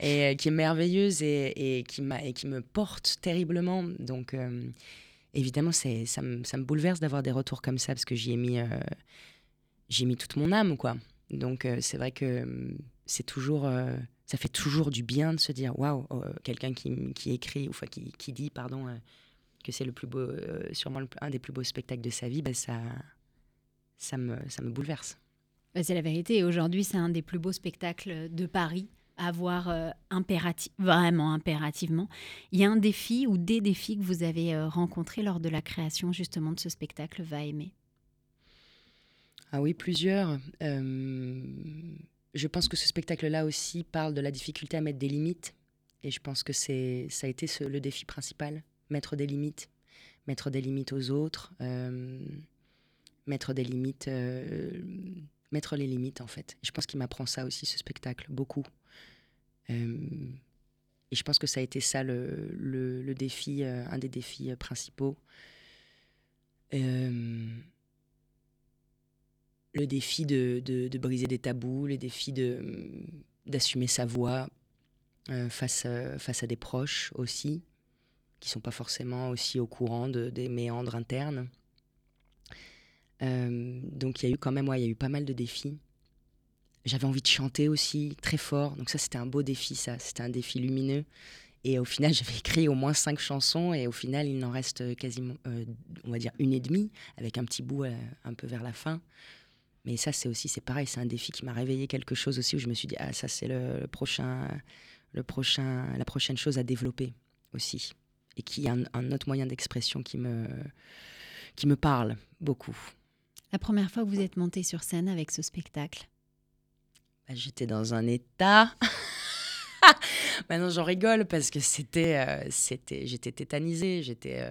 et euh, qui est merveilleuse et, et, qui et qui me porte terriblement. Donc, euh, évidemment, c'est, ça, me, ça me bouleverse d'avoir des retours comme ça parce que j'y ai mis, euh, j'ai mis toute mon âme, quoi. Donc, c'est vrai que c'est toujours, ça fait toujours du bien de se dire waouh, oh, quelqu'un qui, qui, écrit, ou enfin, qui, qui dit, pardon, que c'est le plus beau, sûrement un des plus beaux spectacles de sa vie, ben ça, ça me, ça me bouleverse. Bah, c'est la vérité. Aujourd'hui, c'est un des plus beaux spectacles de Paris à voir euh, vraiment impérativement. Il y a un défi ou des défis que vous avez euh, rencontrés lors de la création justement de ce spectacle Va aimer? Ah oui, plusieurs. Euh, je pense que ce spectacle-là aussi parle de la difficulté à mettre des limites. Et je pense que c'est ça a été le défi principal, mettre des limites, mettre des limites aux autres mettre des limites, euh, mettre les limites en fait. Je pense qu'il m'apprend ça aussi, ce spectacle, beaucoup. Euh, et je pense que ça a été ça le, défi, euh, un des défis principaux. Le défi de, de, briser des tabous, le défi de, d'assumer sa voix face, face à des proches aussi, qui sont pas forcément aussi au courant de, des méandres internes. Euh, donc il y a eu quand même, il y a eu pas mal de défis. J'avais envie de chanter aussi très fort, donc ça c'était un beau défi, ça, c'était un défi lumineux. Et au final, j'avais écrit au moins cinq chansons, et au final, il n'en reste quasiment, euh, on va dire, une et demie, avec un petit bout euh, un peu vers la fin. Mais ça, c'est aussi, c'est pareil, c'est un défi qui m'a réveillé quelque chose aussi, où je me suis dit, ah, ça, c'est le, prochain, le prochain, la prochaine chose à développer aussi. Et qui est un, un autre moyen d'expression qui me, qui me parle beaucoup. La première fois que vous êtes monté sur scène avec ce spectacle? Bah, J'étais dans un état. Maintenant, j'en rigole parce que c'était, euh, c'était, j'étais tétanisée, j'étais, euh,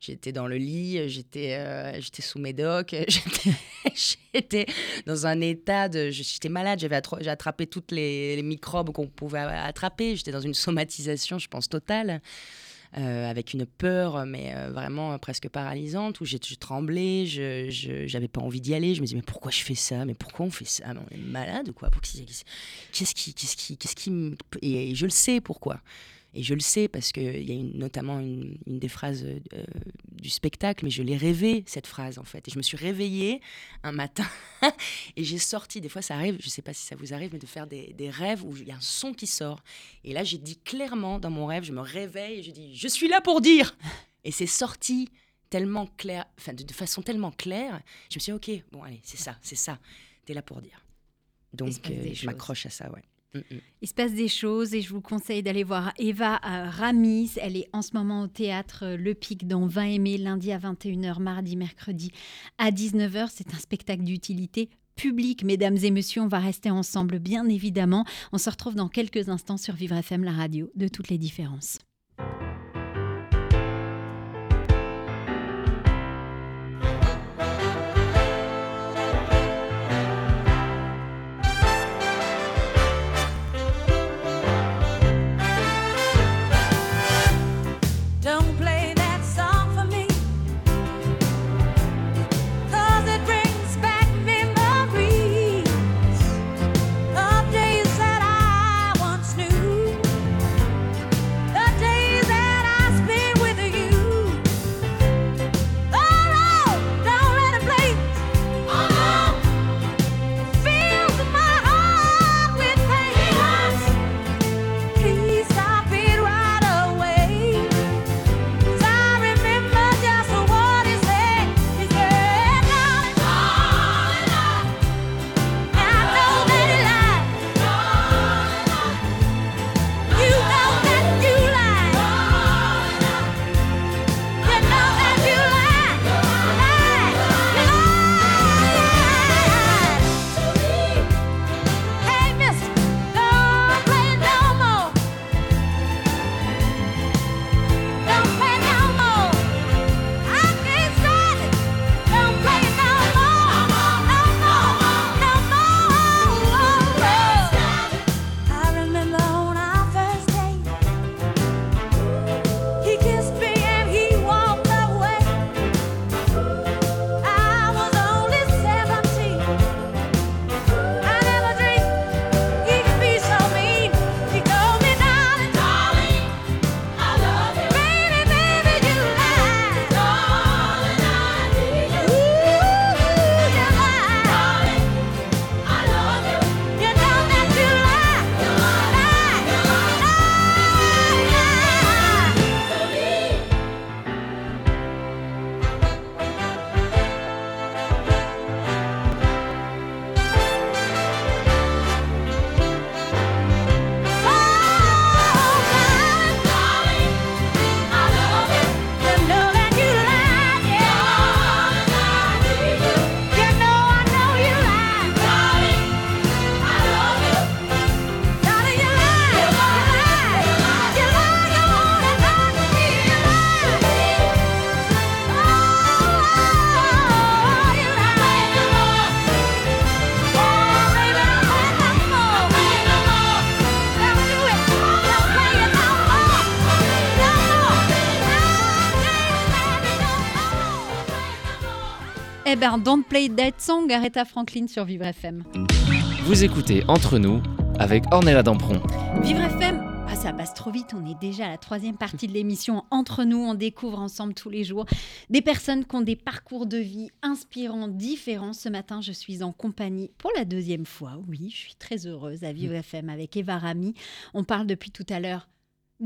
j'étais dans le lit, j'étais, euh, j'étais sous médoc, j'étais, dans un état de, j'étais malade, j'avais j'ai attrapé toutes les microbes qu'on pouvait attraper, j'étais dans une somatisation, je pense totale. Euh, avec une peur, mais euh, vraiment presque paralysante, où j'ai tremblé, je n'avais pas envie d'y aller. Je me disais, mais pourquoi je fais ça? Mais pourquoi on fait ça? On est malade ou quoi? Qu'est-ce qui, qu'est-ce qui, qu'est-ce qui, et je le sais pourquoi. Et je le sais parce qu'il y a notamment une, des phrases euh, du spectacle, mais je l'ai rêvé, cette phrase, en fait. Et je me suis réveillée un matin et j'ai sorti, des fois ça arrive, je ne sais pas si ça vous arrive, mais de faire des, rêves où il y a un son qui sort. Et là, j'ai dit clairement dans mon rêve, je me réveille et je dis, je suis là pour dire. Et c'est sorti tellement clair, enfin de, façon tellement claire. Je me suis dit, ok, bon, allez, c'est ça, c'est ça. Tu es là pour dire. Donc, euh, je m'accroche à ça, ouais. Il se passe des choses et je vous conseille d'aller voir Eva euh, Ramis. Elle est en ce moment au théâtre euh, Le Pic dans 20 aimés, lundi à 21h, mardi, mercredi à 19h. C'est un spectacle d'utilité publique, mesdames et messieurs. On va rester ensemble, bien évidemment. On se retrouve dans quelques instants sur Vivre FM, la radio de toutes les différences. Ben, Don't Play That Song, Aretha Franklin sur Vivre FM. Vous écoutez Entre nous avec Ornella Dampron. Vivre FM, ah, ça passe trop vite, on est déjà à la troisième partie de l'émission. Entre nous, on découvre ensemble tous les jours des personnes qui ont des parcours de vie inspirants, différents. Ce matin, je suis en compagnie pour la deuxième fois. Oui, je suis très heureuse à Vivre FM avec Eva Rami. On parle depuis tout à l'heure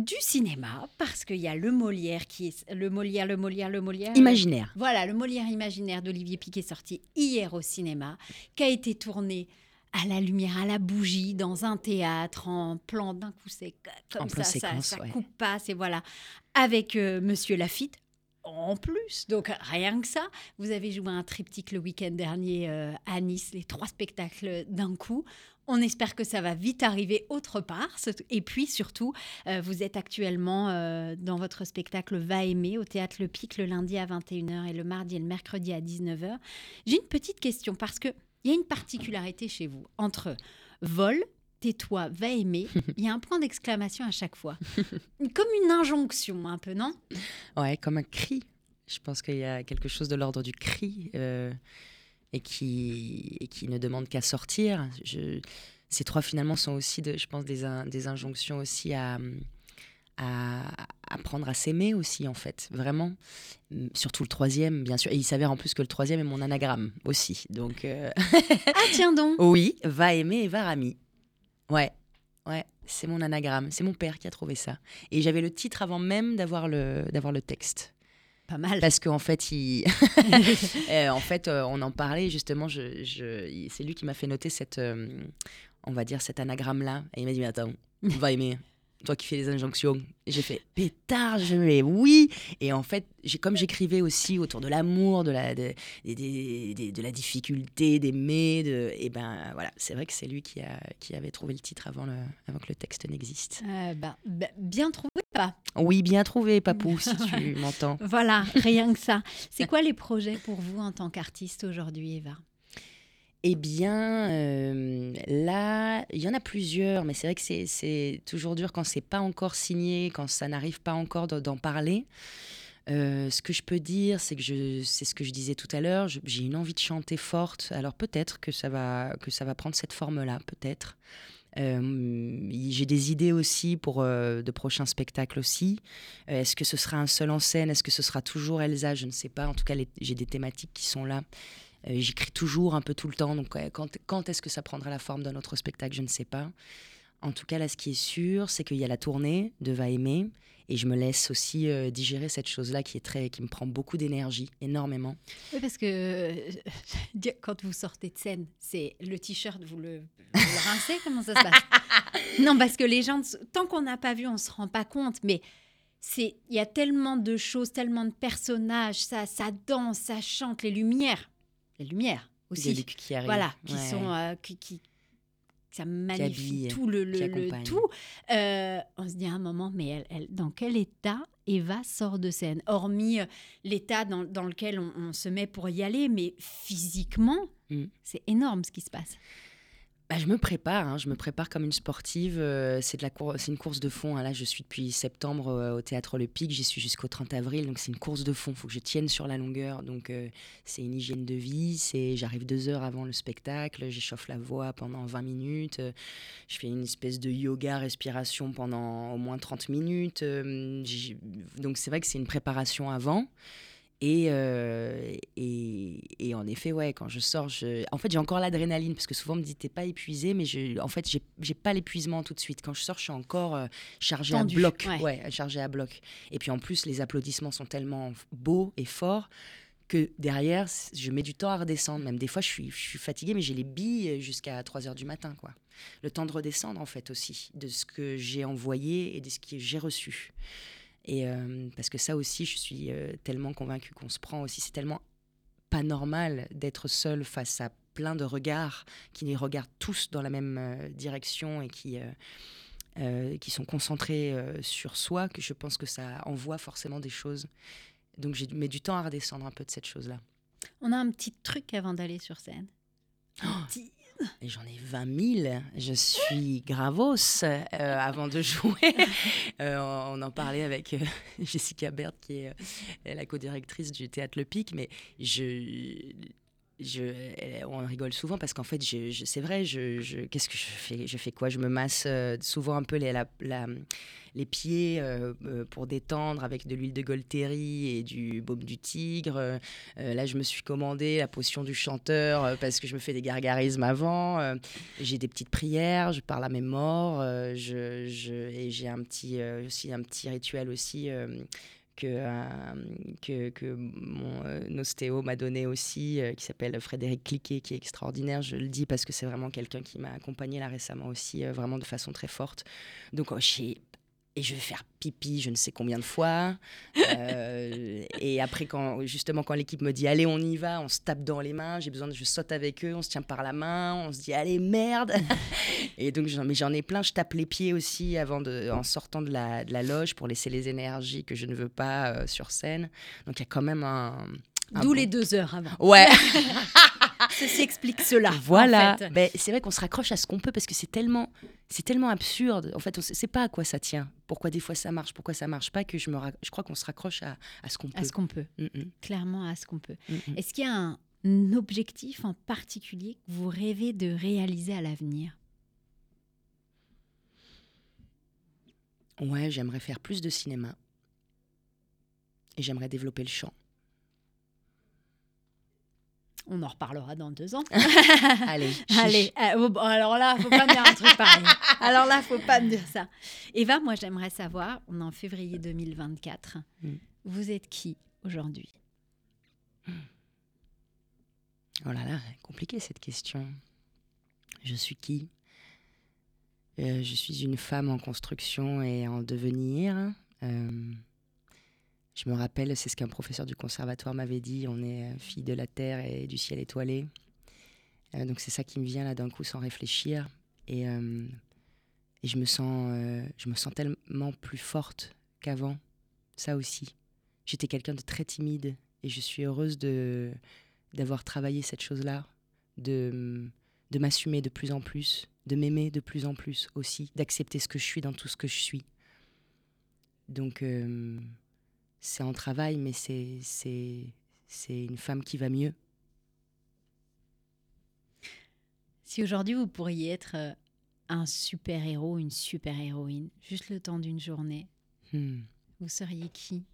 du cinéma parce qu'il y a le Molière qui est le Molière, le Molière, le Molière. Imaginaire. Voilà, le Molière imaginaire d'Olivier Piquet sorti hier au cinéma, qui a été tourné à la lumière, à la bougie, dans un théâtre, en plan d'un coup c'est comme En ça, ça, ça ouais. coupe pas, c'est voilà, avec euh, Monsieur Lafitte. En plus, donc rien que ça, vous avez joué un triptyque le week-end dernier euh, à Nice, les trois spectacles d'un coup. On espère que ça va vite arriver autre part. Et puis surtout, euh, vous êtes actuellement euh, dans votre spectacle Va aimer au théâtre Le Pic le lundi à 21h et le mardi et le mercredi à 19h. J'ai une petite question parce que il y a une particularité chez vous entre vol, tais-toi, va aimer. Il y a un point d'exclamation à chaque fois, comme une injonction un peu, non? Ouais, comme un cri. Je pense qu'il y a quelque chose de l'ordre du cri euh, et, qui, et qui ne demande qu'à sortir. Je, ces trois finalement sont aussi, de, je pense, des, in- des injonctions aussi à, à apprendre à s'aimer aussi en fait, vraiment. Surtout le troisième, bien sûr. Et il s'avère en plus que le troisième est mon anagramme aussi. Donc euh, Ah tiens donc oui, va aimer et va rami. Ouais, ouais, c'est mon anagramme. C'est mon père qui a trouvé ça. Et j'avais le titre avant même d'avoir le, d'avoir le texte. Pas mal. Parce qu'en fait, il... Euh, en fait euh, on en parlait justement. Je, C'est lui qui m'a fait noter cette, euh, on va dire, cet anagramme-là. Et il m'a dit, mais attends, va aimer. Toi qui fais les injonctions. J'ai fait, pétard, je mais oui. Et en fait, j'ai comme j'écrivais aussi autour de l'amour, de la, de, des- des- des- de la difficulté d'aimer. De... Et ben voilà, c'est vrai que c'est lui qui, a, qui avait trouvé le titre avant, le, avant que le texte n'existe. Euh, bah, bah, bien trouvé pas? Oui, bien trouvé, papou, si tu m'entends. Voilà, rien que ça. C'est quoi les projets pour vous en tant qu'artiste aujourd'hui, Eva? Eh bien, euh, là, il y en a plusieurs, mais c'est vrai que c'est- toujours dur quand c'est pas encore signé, quand ça n'arrive pas encore d'en parler. Euh, ce que je peux dire, c'est que c'est ce que je disais tout à l'heure. J'ai une envie de chanter forte. Alors peut-être que ça va que ça va prendre cette forme-là, peut-être. Euh, j'ai des idées aussi pour de prochains spectacles aussi. Est-ce que ce sera un seul en scène? Est-ce que ce sera toujours Elsa? Je ne sais pas. En tout cas, j'ai des thématiques qui sont là. Euh, J'écris toujours un peu tout le temps. Donc, quand, quand est-ce que ça prendra la forme d'un autre spectacle Je ne sais pas. En tout cas, là, ce qui est sûr, c'est qu'il y a la tournée de Va aimer. Et je me laisse aussi euh, digérer cette chose-là qui, est très, qui me prend beaucoup d'énergie, énormément. Oui, parce que euh, quand vous sortez de scène, c'est le t-shirt, vous le, vous le rincez Comment ça se passe? Non, parce que les gens, tant qu'on n'a pas vu, on se rend pas compte. Mais c'est, il y a tellement de choses, tellement de personnages, ça, ça danse, ça chante, les lumières, les lumières aussi. Qui arrive. Voilà, qui Ouais. sont, euh, qui, qui- ça magnifie habille, tout le, le- le tout. Euh, on se dit à un moment, mais elle, elle- dans quel état Eva sort de scène? Hormis euh, l'état dans, dans lequel on, on se met pour y aller, mais physiquement, Mm. c'est énorme ce qui se passe. Bah, je me prépare, hein, je me prépare comme une sportive. euh, c'est une course de fond. hein. Là, je suis depuis septembre euh, au théâtre Le. J'y suis jusqu'au 30 avril, donc c'est une course de fond. Il faut que je tienne sur la longueur. Donc euh, c'est une hygiène de vie. J'arrive deux heures avant le spectacle, j'échauffe la voix pendant 20 minutes. je fais une espèce de yoga respiration pendant au moins 30 minutes. donc c'est vrai que c'est une préparation avant. Et, euh, et, et en effet, ouais, quand je sors, je... en fait, j'ai encore l'adrénaline parce que souvent on me dit t'es pas épuisé, mais je... en fait, j'ai pas l'épuisement tout de suite. Quand je sors, je suis encore euh, chargée Tendue, à bloc. ouais. Ouais, chargée à bloc. Et puis en plus, les applaudissements sont tellement beaux et forts que derrière, je mets du temps à redescendre. Même des fois, je suis, je suis fatiguée, mais j'ai les billes jusqu'à 3 heures du matin, quoi. Le temps de redescendre, en fait, aussi, de ce que j'ai envoyé et de ce que j'ai reçu. Et euh, parce que ça aussi, je suis euh, tellement convaincue qu'on se prend aussi. C'est tellement pas normal d'être seul face à plein de regards qui les regardent tous dans la même euh, direction et qui, euh, qui sont concentrés euh, sur soi que je pense que ça envoie forcément des choses. Donc j'ai mis du temps à redescendre un peu de cette chose-là. On a un petit truc avant d'aller sur scène. Un petit, Et j'en ai 20 000. Je suis gravos euh, avant de jouer. Euh, on en parlait avec euh, Jessica Bert, qui est la co-directrice du théâtre Le Pic, mais je. Elle- on rigole souvent parce qu'en fait, c'est vrai, je, qu'est-ce que je fais? Je fais quoi? Je me masse euh, souvent un peu les, pieds euh, euh, pour détendre avec de l'huile de Golteri et du baume du tigre. Euh, euh, là, je me suis commandé la potion du chanteur euh, parce que je me fais des gargarismes avant. Euh, j'ai des petites prières, je parle à mes morts. euh, et j'ai euh, aussi un petit rituel aussi. Que, euh, que, que mon euh, ostéo m'a donné aussi, euh, qui s'appelle Frédéric Cliquet, qui est extraordinaire. Je le dis parce que c'est vraiment quelqu'un qui m'a accompagné là récemment aussi, vraiment de façon très forte. Donc, oh, et je vais faire pipi je ne sais combien de fois. Euh, et après, quand, justement, quand l'équipe me dit allez, on y va, on se tape dans les mains, j'ai besoin de, je saute avec eux, on se tient par la main, on se dit allez, merde. et donc, j'en, mais j'en ai plein, je tape les pieds aussi avant de, en sortant de la, de la loge pour laisser les énergies que je ne veux pas euh, sur scène. Donc, il y a quand même un. un D'où bon- les deux heures avant. Ouais. Ceci explique cela. Voilà. en fait. Ben, c'est vrai qu'on se raccroche à ce qu'on peut parce que c'est tellement, c'est tellement absurde. En fait, on ne sait pas à quoi ça tient. Pourquoi des fois ça marche, pourquoi ça marche pas. Que je me, je crois qu'on se raccroche à, à ce qu'on peut. À ce qu'on peut. Mm, mm, Clairement, à ce qu'on peut. mm. Est-ce qu'il y a un un objectif en particulier que vous rêvez de réaliser à l'avenir? Ouais, j'aimerais faire plus de cinéma. Et j'aimerais développer le chant. On en reparlera dans deux ans. Allez, chiche. Allez, euh, oh, bon, alors là, faut pas me dire un truc pareil. Alors là, faut pas me dire ça. Eva, moi, j'aimerais savoir, on est en février 2024, Mm. vous êtes qui aujourd'hui? Oh là là, compliqué cette question. Je suis qui? Euh, Je suis une femme en construction et en devenir. Euh, je me rappelle, c'est ce qu'un professeur du conservatoire m'avait dit, on est euh, fille de la terre et du ciel étoilé. Euh, donc c'est ça qui me vient là d'un coup sans réfléchir. Et, euh, je, me sens, je me sens tellement plus forte qu'avant. Ça aussi. J'étais quelqu'un de très timide et je suis heureuse de d'avoir travaillé cette chose-là, de, de m'assumer de plus en plus, de m'aimer de plus en plus aussi, d'accepter ce que je suis dans tout ce que je suis. Donc, c'est en travail, mais c'est, c'est, c'est une femme qui va mieux. Si aujourd'hui vous pourriez être euh, un super-héros, une super-héroïne, juste le temps d'une journée, Hmm. vous seriez qui?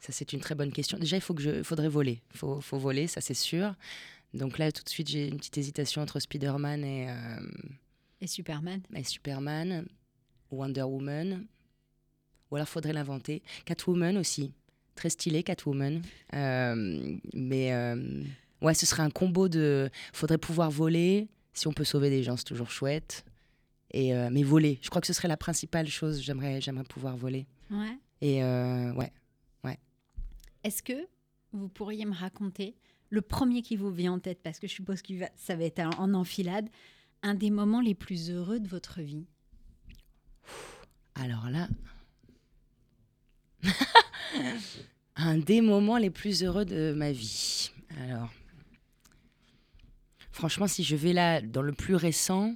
Ça, c'est une très bonne question. Déjà, il faut que je, faudrait voler. Il faut, faut voler, ça, c'est sûr. Donc là, tout de suite, j'ai une petite hésitation entre Spider-Man et, euh, Et Superman? et Superman, Wonder Woman, ou alors faudrait l'inventer. Catwoman aussi, très stylé Catwoman. Euh, mais euh, ouais, ce serait un combo de. Faudrait pouvoir voler. Si on peut sauver des gens, c'est toujours chouette. Et euh, mais voler, je crois que ce serait la principale chose. J'aimerais, j'aimerais pouvoir voler. Ouais. Et euh, ouais, Est-ce que vous pourriez me raconter le premier qui vous vient en tête, parce que je suppose que ça va être en enfilade, un des moments les plus heureux de votre vie? Alors là, un des moments les plus heureux de ma vie. Alors, franchement, si je vais là dans le plus récent,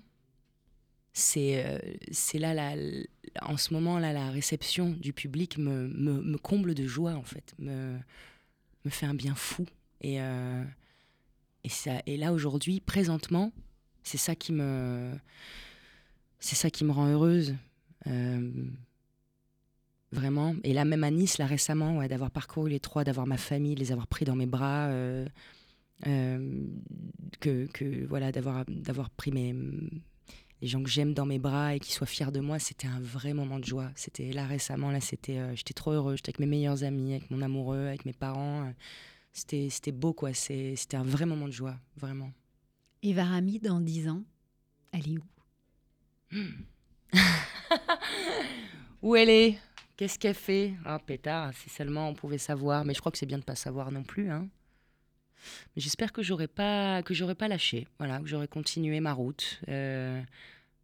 c'est euh, là, la- en ce moment là, la réception du public me, me, me comble de joie en fait, me, me fait un bien fou. Et, euh, et, ça, et là aujourd'hui, présentement, c'est ça qui me c'est ça qui me rend heureuse. Euh, vraiment. Et là, même à Nice, là récemment, ouais, d'avoir parcouru les trois, d'avoir ma famille, de les avoir pris dans mes bras, euh, euh, que, que voilà, d'avoir d'avoir pris mes les gens que j'aime dans mes bras et qui soient fiers de moi, c'était un vrai moment de joie. C'était là récemment, là, c'était, euh, j'étais trop heureux. J'étais avec mes meilleurs amis, avec mon amoureux, avec mes parents. C'était, c'était beau, quoi. C'est, c'était un vrai moment de joie, vraiment. Eva Rami, dans 10 ans, elle est où? Où elle est? Qu'est-ce qu'elle fait? Ah, pétard, si seulement on pouvait savoir. Mais je crois que c'est bien de pas savoir non plus. Hein. Mais j'espère que j'aurais pas que j'aurais pas lâché. Voilà, que j'aurais continué ma route. Euh,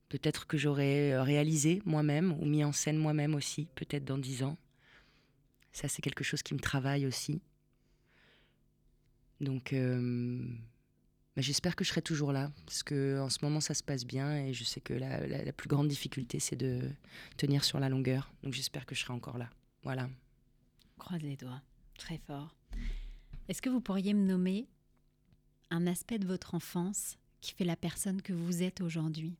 peut-être que j'aurais euh, réalisé moi-même ou mis en scène moi-même aussi. Peut-être dans dix ans. Ça, c'est quelque chose qui me travaille aussi. Donc, euh, j'espère que je serai toujours là, parce que en ce moment ça se passe bien et je sais que la, la- la plus grande difficulté c'est de tenir sur la longueur. Donc j'espère que je serai encore là. Voilà. On croise les doigts. Très fort. Est-ce que vous pourriez me nommer un aspect de votre enfance qui fait la personne que vous êtes aujourd'hui?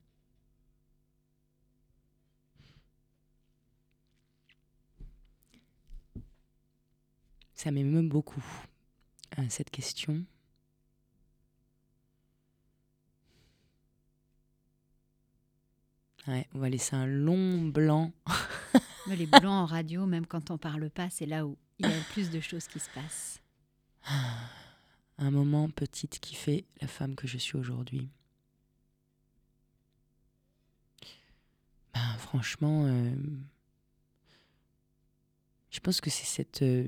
Ça m'émeut beaucoup, euh, cette question. Ouais, on va laisser un long blanc. Mais Les blancs en radio, même quand on parle pas, c'est là où il y a le plus de choses qui se passent. Un moment petite qui fait la femme que je suis aujourd'hui. Ben, franchement, euh, je pense que c'est cette... euh,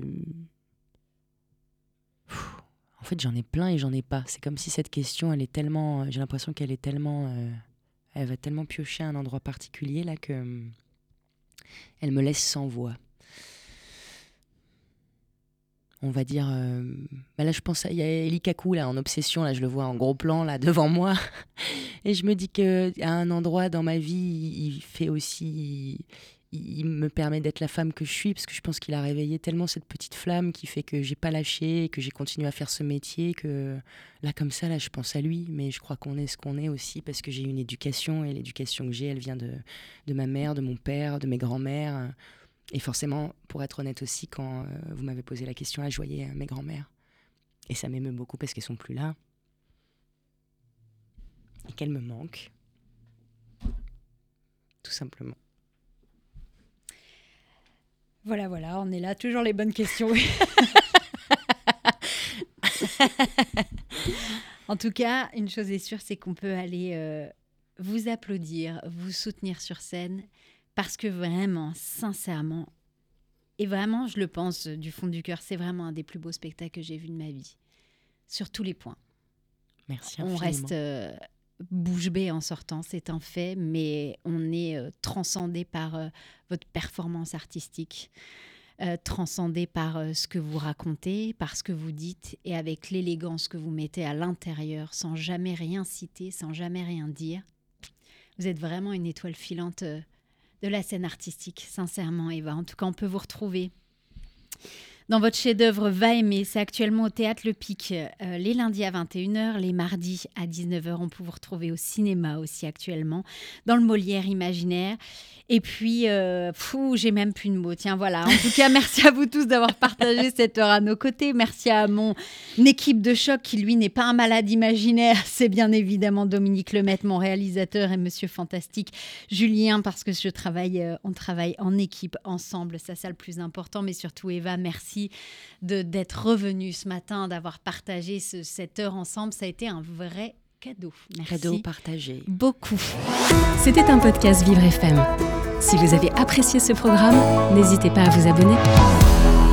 En fait, j'en ai plein et j'en ai pas. C'est comme si cette question, elle est tellement... J'ai l'impression qu'elle est tellement... euh, Elle va tellement piocher à un endroit particulier là que... euh, Elle me laisse sans voix. On va dire... euh, bah là, je pense à... Il y a Eli là, en obsession. Là, je le vois en gros plan, là, devant moi. Et je me dis que un endroit dans ma vie, il fait aussi... Il me permet d'être la femme que je suis, parce que je pense qu'il a réveillé tellement cette petite flamme qui fait que j'ai pas lâché, que j'ai continué à faire ce métier, que là, comme ça, là, je pense à lui. Mais je crois qu'on est ce qu'on est aussi, parce que j'ai une éducation, et l'éducation que j'ai, elle vient de, de ma mère, de mon père, de mes grands-mères. Et forcément, pour être honnête aussi, quand euh, vous m'avez posé la question, là, je voyais euh, mes grands-mères. Et ça m'émeut beaucoup parce qu'elles sont plus là. Et qu'elles me manquent. Tout simplement. Voilà, voilà, on est là, toujours les bonnes questions. en tout cas, une chose est sûre, c'est qu'on peut aller euh, vous applaudir, vous soutenir sur scène, parce que vraiment, sincèrement, et vraiment, je le pense du fond du cœur, c'est vraiment un des plus beaux spectacles que j'ai vu de ma vie, sur tous les points. Merci On reste euh, bouche bée en sortant, c'est un fait, mais on est euh, transcendé par euh, votre performance artistique, euh, transcendé par ce que vous racontez, par ce que vous dites, et avec l'élégance que vous mettez à l'intérieur, sans jamais rien citer, sans jamais rien dire. Vous êtes vraiment une étoile filante de la scène artistique, sincèrement, Eva. En tout cas, on peut vous retrouver dans votre chef-d'œuvre Va aimer, c'est actuellement au théâtre Le Pic, euh, les lundis à 21h, les mardis à 19h. On peut vous retrouver au cinéma aussi actuellement, dans le Molière imaginaire. Et puis, euh, fou, j'ai même plus de mots. Tiens, voilà. En tout cas, merci à vous tous d'avoir partagé cette heure à nos côtés. Merci à mon équipe de choc qui, lui, n'est pas un malade imaginaire. C'est bien évidemment Dominique Lemaitre, mon réalisateur, et Monsieur Fantastique, Julien, parce que je travaille, euh, on travaille en équipe, ensemble. Ça, c'est le plus important. Mais surtout, Eva, merci de d'être revenu ce matin, d'avoir partagé ce- cette heure ensemble. Ça a été un vrai cadeau. Merci Cadeau partagé. beaucoup. C'était un podcast Vivre FM. Si vous avez apprécié ce programme, n'hésitez pas à vous abonner.